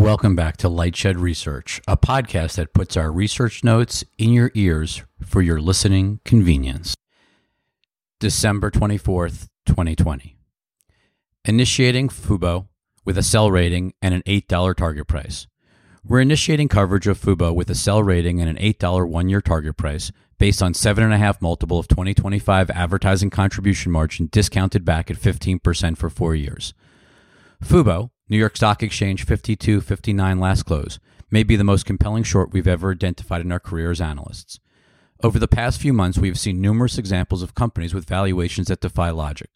Welcome back to Lightshed Research, a podcast that puts our research notes in your ears for your listening convenience. December 24th, 2020. Initiating Fubo with a sell rating and an $8 target price. We're initiating coverage of Fubo with a sell rating and an $8 one year target price based on 7.5 multiple of 2025 advertising contribution margin discounted back at 15% for four years. Fubo, New York Stock Exchange 5259 last close, may be the most compelling short we've ever identified in our career as analysts. Over the past few months, we have seen numerous examples of companies with valuations that defy logic.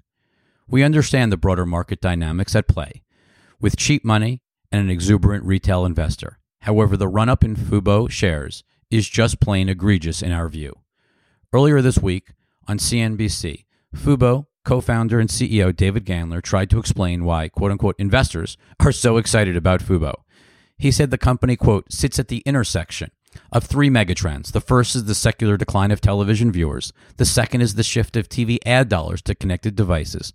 We understand the broader market dynamics at play, with cheap money and an exuberant retail investor. However, the run up in Fubo shares is just plain egregious in our view. Earlier this week on CNBC, Fubo co founder and CEO David Gandler tried to explain why, quote unquote, investors are so excited about Fubo. He said the company, quote, sits at the intersection of three megatrends. The first is the secular decline of television viewers, the second is the shift of TV ad dollars to connected devices,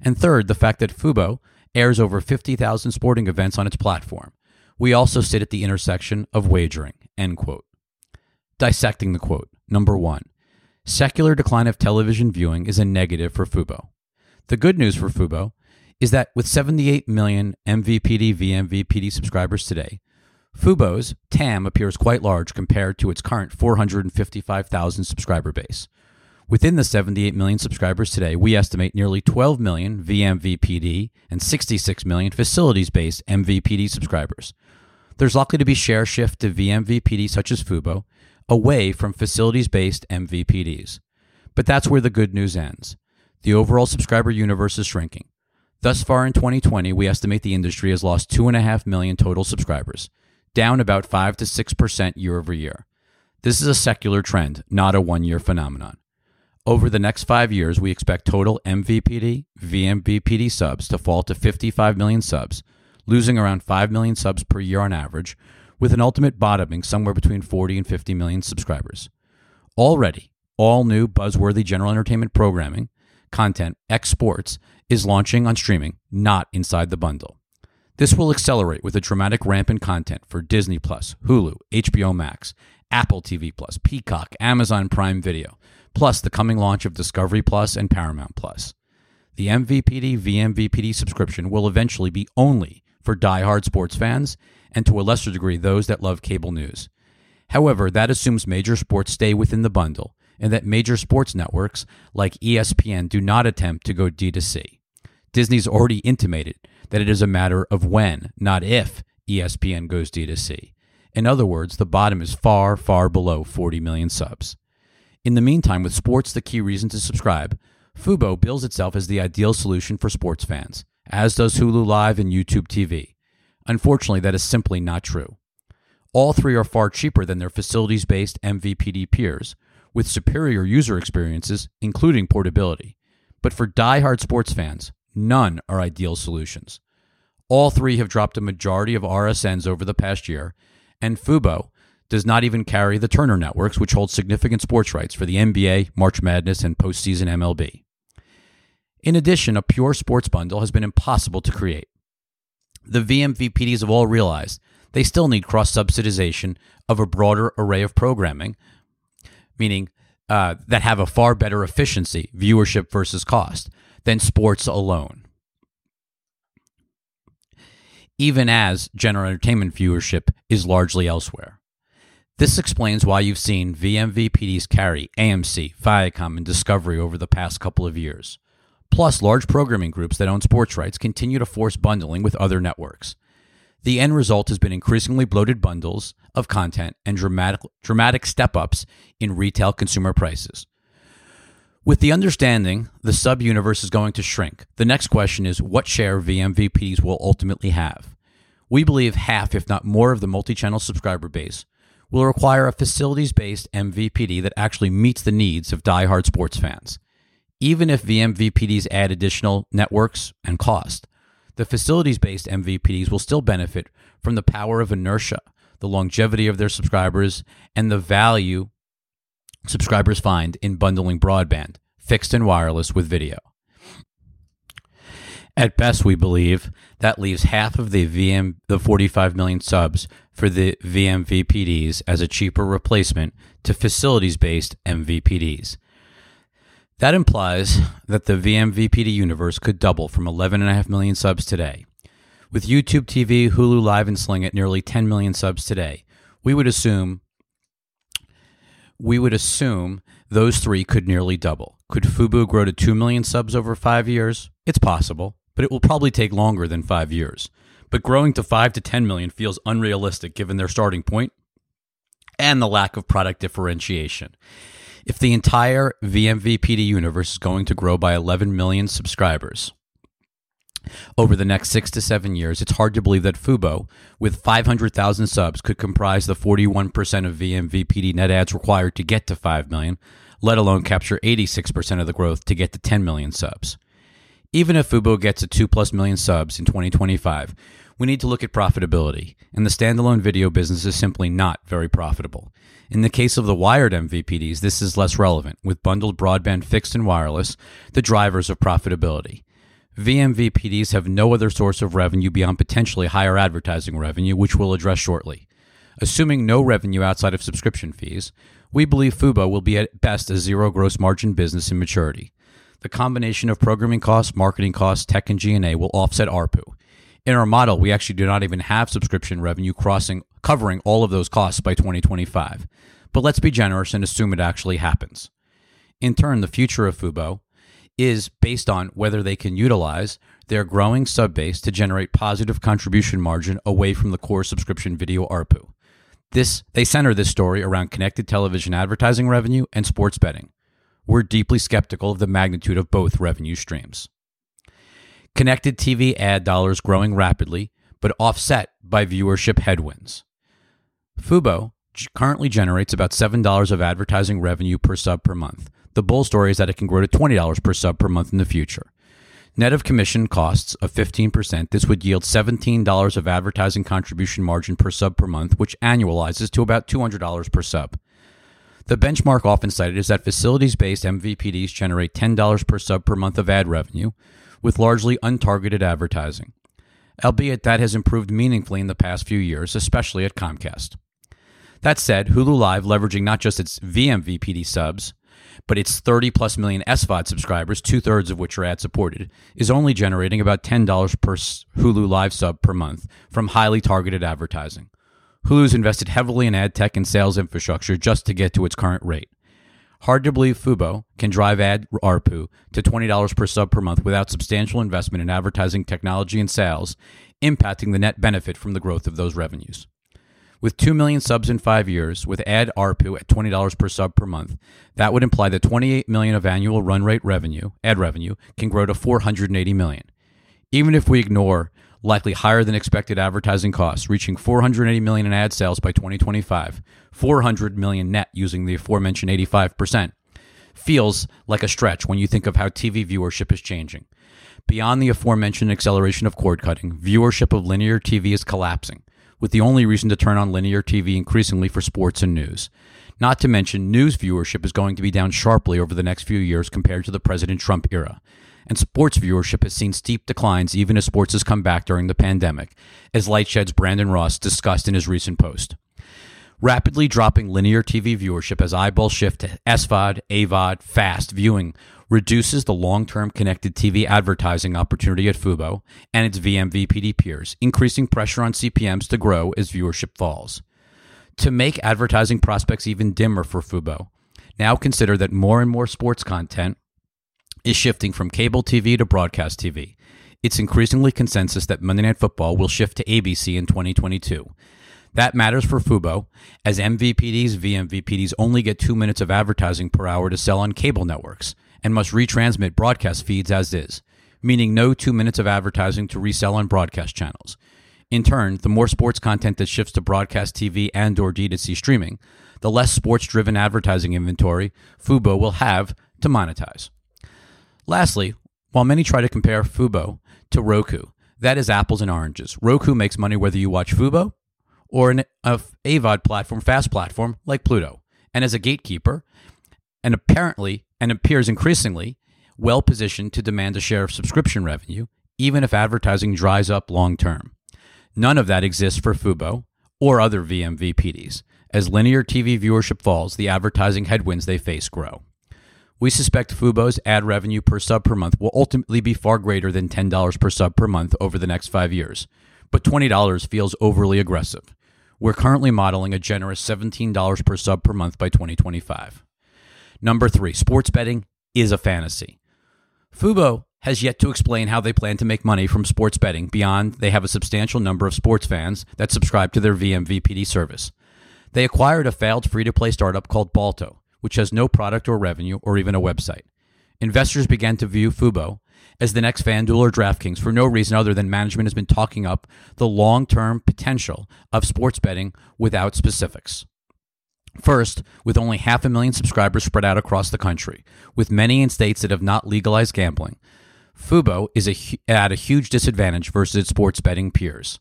and third, the fact that Fubo airs over 50,000 sporting events on its platform. We also sit at the intersection of wagering, end quote. Dissecting the quote. Number one, secular decline of television viewing is a negative for Fubo. The good news for Fubo is that with 78 million MVPD VMVPD subscribers today, Fubo's TAM appears quite large compared to its current 455,000 subscriber base. Within the 78 million subscribers today, we estimate nearly 12 million VMVPD and 66 million facilities based MVPD subscribers. There's likely to be share shift to VMVPD such as Fubo away from facilities based MVPDs. But that's where the good news ends. The overall subscriber universe is shrinking. Thus far in 2020, we estimate the industry has lost 2.5 million total subscribers, down about 5 to 6% year over year. This is a secular trend, not a one year phenomenon. Over the next five years, we expect total MVPD, VMVPD subs to fall to 55 million subs, losing around 5 million subs per year on average, with an ultimate bottoming somewhere between 40 and 50 million subscribers. Already, all new buzzworthy general entertainment programming, content, X Sports, is launching on streaming, not inside the bundle. This will accelerate with a dramatic ramp in content for Disney Plus, Hulu, HBO Max, Apple TV Plus, Peacock, Amazon Prime Video, plus the coming launch of Discovery Plus and Paramount Plus. The MVPD VMVPD subscription will eventually be only for die-hard sports fans and to a lesser degree those that love cable news. However, that assumes major sports stay within the bundle and that major sports networks like ESPN do not attempt to go D2C. Disney's already intimated that it is a matter of when, not if, ESPN goes D2C. In other words, the bottom is far, far below 40 million subs. In the meantime, with sports the key reason to subscribe, Fubo bills itself as the ideal solution for sports fans, as does Hulu Live and YouTube TV. Unfortunately, that is simply not true. All three are far cheaper than their facilities based MVPD peers, with superior user experiences, including portability. But for die-hard sports fans, none are ideal solutions. All three have dropped a majority of RSNs over the past year, and Fubo does not even carry the Turner networks, which hold significant sports rights for the NBA, March Madness, and postseason MLB. In addition, a pure sports bundle has been impossible to create the VMVPDs have all realized they still need cross subsidization of a broader array of programming, meaning uh, that have a far better efficiency, viewership versus cost, than sports alone. Even as general entertainment viewership is largely elsewhere. This explains why you've seen VMVPDs carry AMC, Viacom, and Discovery over the past couple of years. Plus, large programming groups that own sports rights continue to force bundling with other networks. The end result has been increasingly bloated bundles of content and dramatic, dramatic step ups in retail consumer prices. With the understanding the sub universe is going to shrink, the next question is what share VMVPs will ultimately have? We believe half, if not more, of the multi channel subscriber base will require a facilities based MVPD that actually meets the needs of die-hard sports fans even if VMVPDs add additional networks and cost. The facilities based MVPDs will still benefit from the power of inertia, the longevity of their subscribers, and the value subscribers find in bundling broadband, fixed and wireless, with video. At best, we believe that leaves half of the VM, the 45 million subs for the VMVPDs as a cheaper replacement to facilities-based MVPDs. That implies that the VMVPD universe could double from 11.5 million subs today. With YouTube TV, Hulu Live, and Sling at nearly 10 million subs today, we would assume we would assume those three could nearly double. Could Fubo grow to 2 million subs over 5 years? It's possible, but it will probably take longer than 5 years. But growing to 5 to 10 million feels unrealistic given their starting point and the lack of product differentiation. If the entire VMVPD universe is going to grow by 11 million subscribers over the next six to seven years, it's hard to believe that Fubo, with 500,000 subs, could comprise the 41% of VMVPD net adds required to get to 5 million, let alone capture 86% of the growth to get to 10 million subs. Even if Fubo gets to 2 plus million subs in 2025, we need to look at profitability, and the standalone video business is simply not very profitable. In the case of the wired MVPDs, this is less relevant, with bundled broadband fixed and wireless the drivers of profitability. VMVPDs have no other source of revenue beyond potentially higher advertising revenue, which we'll address shortly. Assuming no revenue outside of subscription fees, we believe Fubo will be at best a zero gross margin business in maturity. The combination of programming costs, marketing costs, tech, and G&A will offset ARPU. In our model, we actually do not even have subscription revenue crossing covering all of those costs by 2025. But let's be generous and assume it actually happens. In turn, the future of Fubo is based on whether they can utilize their growing sub base to generate positive contribution margin away from the core subscription video ARPU. This they center this story around connected television advertising revenue and sports betting. We're deeply skeptical of the magnitude of both revenue streams. Connected TV ad dollars growing rapidly, but offset by viewership headwinds. Fubo currently generates about $7 of advertising revenue per sub per month. The bull story is that it can grow to $20 per sub per month in the future. Net of commission costs of 15%, this would yield $17 of advertising contribution margin per sub per month, which annualizes to about $200 per sub. The benchmark often cited is that facilities based MVPDs generate $10 per sub per month of ad revenue, with largely untargeted advertising, albeit that has improved meaningfully in the past few years, especially at Comcast. That said, Hulu Live, leveraging not just its VMVPD subs, but its 30 plus million SVOD subscribers, two thirds of which are ad supported, is only generating about $10 per Hulu Live sub per month from highly targeted advertising. Hulu's invested heavily in ad tech and sales infrastructure just to get to its current rate. Hard to believe Fubo can drive ad ARPU to $20 per sub per month without substantial investment in advertising technology and sales, impacting the net benefit from the growth of those revenues. With 2 million subs in five years, with ad ARPU at $20 per sub per month, that would imply that 28 million of annual run rate revenue, ad revenue, can grow to 480 million. Even if we ignore likely higher than expected advertising costs, reaching 480 million in ad sales by 2025, 400 million net using the aforementioned 85%, feels like a stretch when you think of how TV viewership is changing. Beyond the aforementioned acceleration of cord cutting, viewership of linear TV is collapsing, with the only reason to turn on linear TV increasingly for sports and news. Not to mention, news viewership is going to be down sharply over the next few years compared to the President Trump era and sports viewership has seen steep declines even as sports has come back during the pandemic, as Lightshed's Brandon Ross discussed in his recent post. Rapidly dropping linear TV viewership as eyeballs shift to SVOD, AVOD, fast viewing reduces the long term connected TV advertising opportunity at Fubo and its VMVPD peers, increasing pressure on CPMs to grow as viewership falls. To make advertising prospects even dimmer for Fubo, now consider that more and more sports content is shifting from cable TV to broadcast TV. It's increasingly consensus that Monday Night Football will shift to ABC in 2022. That matters for Fubo, as MVPDs, VMVPDs only get two minutes of advertising per hour to sell on cable networks and must retransmit broadcast feeds as is, meaning no two minutes of advertising to resell on broadcast channels. In turn, the more sports content that shifts to broadcast TV and or D2C streaming, the less sports-driven advertising inventory Fubo will have to monetize. Lastly, while many try to compare Fubo to Roku, that is apples and oranges. Roku makes money whether you watch Fubo or an AVOD platform, fast platform like Pluto. And as a gatekeeper, and apparently and appears increasingly well positioned to demand a share of subscription revenue, even if advertising dries up long term. None of that exists for Fubo or other VMVPDs. As linear TV viewership falls, the advertising headwinds they face grow. We suspect Fubo's ad revenue per sub per month will ultimately be far greater than $10 per sub per month over the next five years, but $20 feels overly aggressive. We're currently modeling a generous $17 per sub per month by 2025. Number three, sports betting is a fantasy. Fubo has yet to explain how they plan to make money from sports betting beyond they have a substantial number of sports fans that subscribe to their VMVPD service. They acquired a failed free to play startup called Balto, which has no product or revenue or even a website. Investors began to view Fubo as the next FanDuel or DraftKings for no reason other than management has been talking up the long term potential of sports betting without specifics. First, with only half a million subscribers spread out across the country, with many in states that have not legalized gambling, Fubo is a, at a huge disadvantage versus its sports betting peers.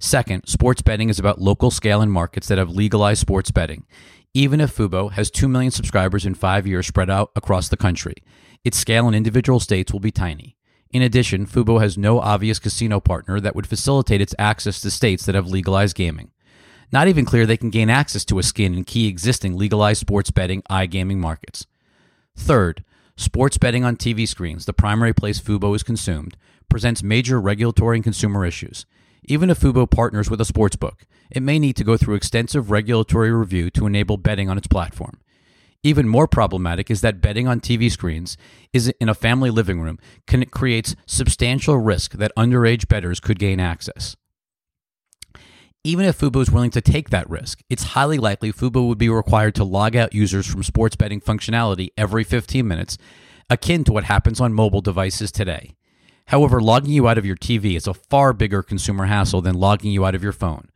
Second, sports betting is about local scale in markets that have legalized sports betting. Even if Fubo has 2 million subscribers in five years spread out across the country, its scale in individual states will be tiny. In addition, Fubo has no obvious casino partner that would facilitate its access to states that have legalized gaming. Not even clear they can gain access to a skin in key existing legalized sports betting iGaming markets. Third, sports betting on TV screens, the primary place Fubo is consumed, presents major regulatory and consumer issues. Even if Fubo partners with a sports book, it may need to go through extensive regulatory review to enable betting on its platform. Even more problematic is that betting on TV screens is in a family living room can creates substantial risk that underage bettors could gain access. Even if Fubo is willing to take that risk, it's highly likely Fubo would be required to log out users from sports betting functionality every 15 minutes, akin to what happens on mobile devices today. However, logging you out of your TV is a far bigger consumer hassle than logging you out of your phone.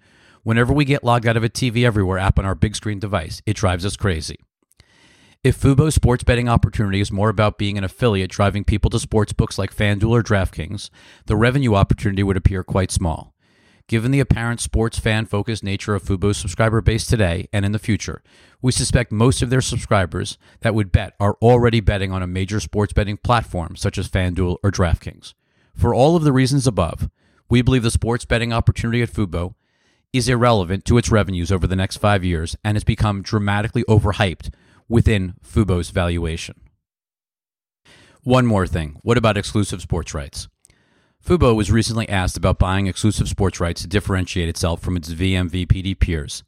Whenever we get logged out of a TV Everywhere app on our big screen device, it drives us crazy. If Fubo's sports betting opportunity is more about being an affiliate driving people to sports books like FanDuel or DraftKings, the revenue opportunity would appear quite small. Given the apparent sports fan focused nature of Fubo's subscriber base today and in the future, we suspect most of their subscribers that would bet are already betting on a major sports betting platform such as FanDuel or DraftKings. For all of the reasons above, we believe the sports betting opportunity at Fubo is irrelevant to its revenues over the next five years and has become dramatically overhyped within Fubo's valuation. One more thing what about exclusive sports rights? Fubo was recently asked about buying exclusive sports rights to differentiate itself from its VMVPD peers.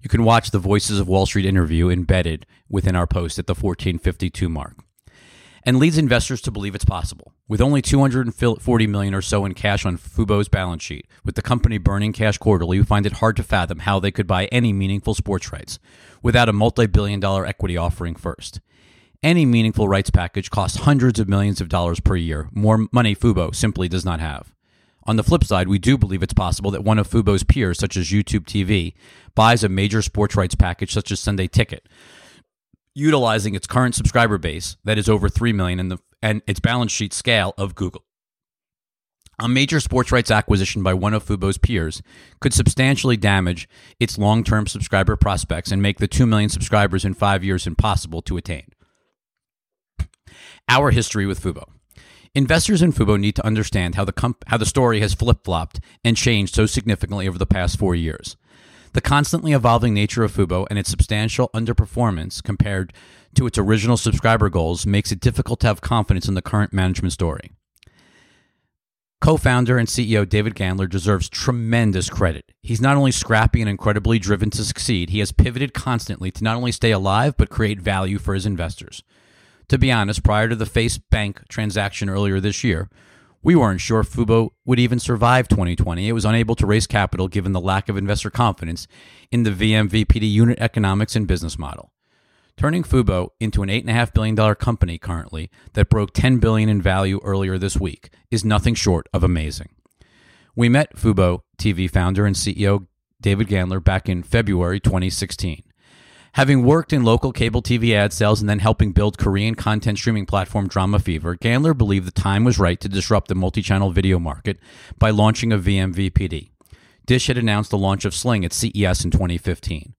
You can watch the Voices of Wall Street interview embedded within our post at the 1452 mark. And leads investors to believe it's possible. With only 240 million or so in cash on Fubo's balance sheet, with the company burning cash quarterly, we find it hard to fathom how they could buy any meaningful sports rights without a multi-billion dollar equity offering first. Any meaningful rights package costs hundreds of millions of dollars per year, more money Fubo simply does not have. On the flip side, we do believe it's possible that one of Fubo's peers, such as YouTube TV, buys a major sports rights package such as Sunday Ticket, utilizing its current subscriber base that is over 3 million and, the, and its balance sheet scale of Google. A major sports rights acquisition by one of Fubo's peers could substantially damage its long term subscriber prospects and make the 2 million subscribers in five years impossible to attain our history with Fubo. Investors in Fubo need to understand how the comp- how the story has flip-flopped and changed so significantly over the past 4 years. The constantly evolving nature of Fubo and its substantial underperformance compared to its original subscriber goals makes it difficult to have confidence in the current management story. Co-founder and CEO David Gandler deserves tremendous credit. He's not only scrappy and incredibly driven to succeed, he has pivoted constantly to not only stay alive but create value for his investors. To be honest, prior to the FaceBank transaction earlier this year, we weren't sure Fubo would even survive 2020. It was unable to raise capital given the lack of investor confidence in the VMVPD unit economics and business model. Turning Fubo into an $8.5 billion company currently that broke 10 billion in value earlier this week is nothing short of amazing. We met Fubo TV founder and CEO David Gandler back in February 2016. Having worked in local cable TV ad sales and then helping build Korean content streaming platform DramaFever, Gandler believed the time was right to disrupt the multi channel video market by launching a VMVPD. Dish had announced the launch of Sling at CES in 2015.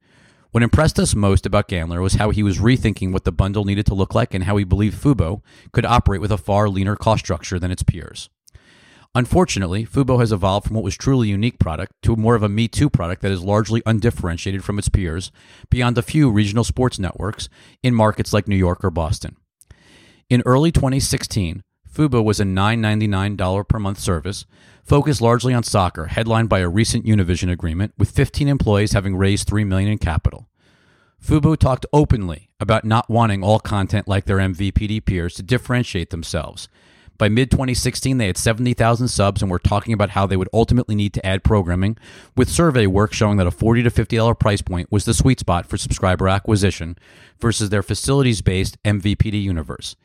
What impressed us most about Gandler was how he was rethinking what the bundle needed to look like and how he believed Fubo could operate with a far leaner cost structure than its peers. Unfortunately, Fubo has evolved from what was truly a unique product to more of a Me Too product that is largely undifferentiated from its peers beyond a few regional sports networks in markets like New York or Boston. In early 2016, Fubo was a $9.99 per month service focused largely on soccer, headlined by a recent Univision agreement with 15 employees having raised 3 million in capital. Fubo talked openly about not wanting all content like their MVPD peers to differentiate themselves. By mid 2016, they had 70,000 subs and were talking about how they would ultimately need to add programming, with survey work showing that a 40 to $50 price point was the sweet spot for subscriber acquisition versus their facilities based MVPD universe.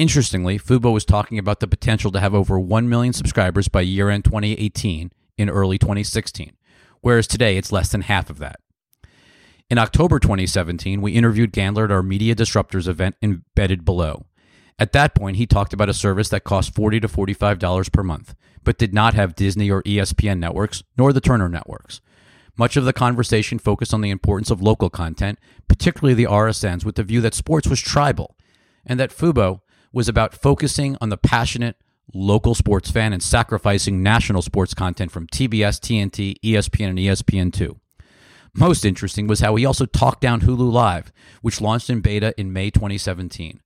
Interestingly, Fubo was talking about the potential to have over 1 million subscribers by year end 2018 in early 2016, whereas today it's less than half of that. In October 2017, we interviewed Gandler at our Media Disruptors event embedded below. At that point, he talked about a service that cost 40 to $45 per month, but did not have Disney or ESPN networks, nor the Turner networks. Much of the conversation focused on the importance of local content, particularly the RSNs, with the view that sports was tribal, and that Fubo was about focusing on the passionate local sports fan and sacrificing national sports content from TBS, TNT, ESPN, and ESPN2. Most interesting was how he also talked down Hulu Live, which launched in beta in May 2017.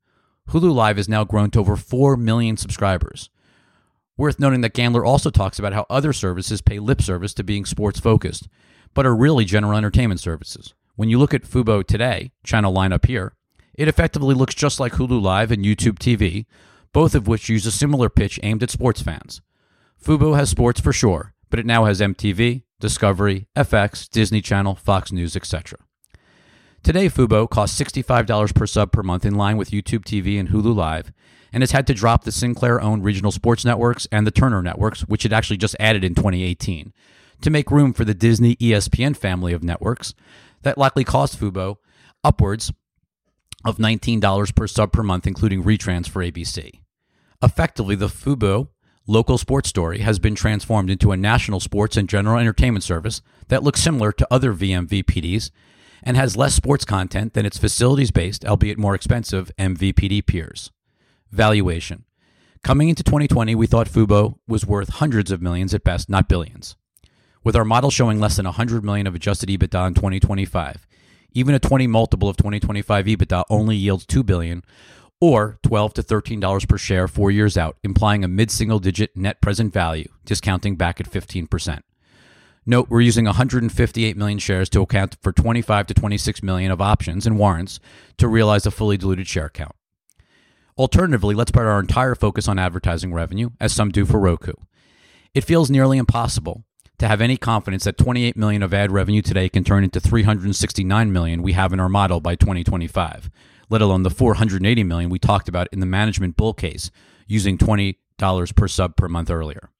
Hulu Live has now grown to over 4 million subscribers. Worth noting that Gandler also talks about how other services pay lip service to being sports focused, but are really general entertainment services. When you look at Fubo today, channel lineup here, it effectively looks just like Hulu Live and YouTube TV, both of which use a similar pitch aimed at sports fans. Fubo has sports for sure, but it now has MTV, Discovery, FX, Disney Channel, Fox News, etc. Today, Fubo costs $65 per sub per month in line with YouTube TV and Hulu Live, and has had to drop the Sinclair owned regional sports networks and the Turner networks, which it actually just added in 2018, to make room for the Disney ESPN family of networks that likely cost Fubo upwards of $19 per sub per month, including retrans for ABC. Effectively, the Fubo local sports story has been transformed into a national sports and general entertainment service that looks similar to other VMVPDs and has less sports content than its facilities based, albeit more expensive, MVPD peers. Valuation. Coming into 2020, we thought Fubo was worth hundreds of millions at best, not billions. With our model showing less than 100 million of adjusted EBITDA in 2025, even a 20 multiple of 2025 EBITDA only yields 2 billion or 12 to 13 dollars per share 4 years out, implying a mid-single digit net present value, discounting back at 15%. Note we're using 158 million shares to account for 25 to 26 million of options and warrants to realize a fully diluted share count. Alternatively, let's put our entire focus on advertising revenue, as some do for Roku. It feels nearly impossible to have any confidence that 28 million of ad revenue today can turn into 369 million we have in our model by 2025, let alone the 480 million we talked about in the management bull case using $20 per sub per month earlier.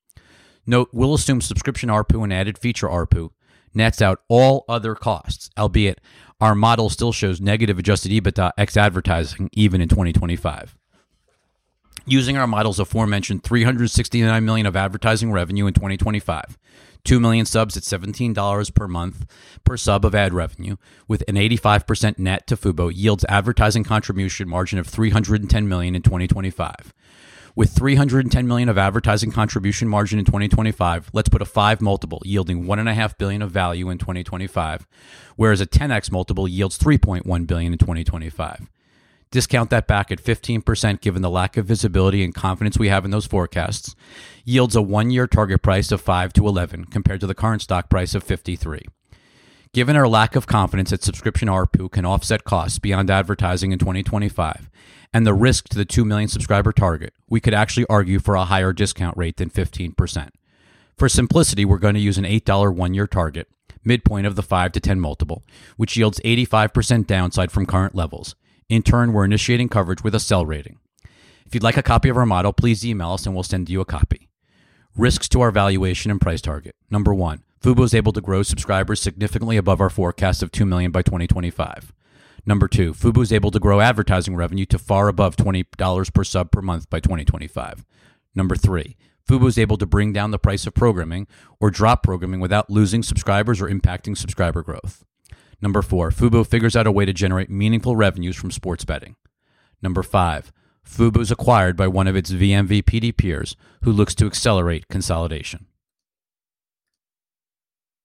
Note, we'll assume subscription ARPU and added feature ARPU nets out all other costs, albeit our model still shows negative adjusted EBITDA ex advertising even in 2025. Using our model's aforementioned 369 million of advertising revenue in 2025, 2 million subs at $17 per month per sub of ad revenue, with an 85% net to Fubo yields advertising contribution margin of 310 million in 2025. With 310 million of advertising contribution margin in 2025, let's put a 5 multiple yielding 1.5 billion of value in 2025, whereas a 10x multiple yields 3.1 billion in 2025. Discount that back at 15% given the lack of visibility and confidence we have in those forecasts, yields a one year target price of 5 to 11 compared to the current stock price of 53. Given our lack of confidence that subscription ARPU can offset costs beyond advertising in 2025 and the risk to the 2 million subscriber target, we could actually argue for a higher discount rate than 15%. For simplicity, we're going to use an $8 one year target, midpoint of the 5 to 10 multiple, which yields 85% downside from current levels in turn, we're initiating coverage with a sell rating. If you'd like a copy of our model, please email us and we'll send you a copy. Risks to our valuation and price target. Number one, Fubo is able to grow subscribers significantly above our forecast of 2 million by 2025. Number two, Fubo is able to grow advertising revenue to far above $20 per sub per month by 2025. Number three, Fubo is able to bring down the price of programming or drop programming without losing subscribers or impacting subscriber growth. Number four, Fubo figures out a way to generate meaningful revenues from sports betting. Number five, FUBO is acquired by one of its VMVPD peers who looks to accelerate consolidation.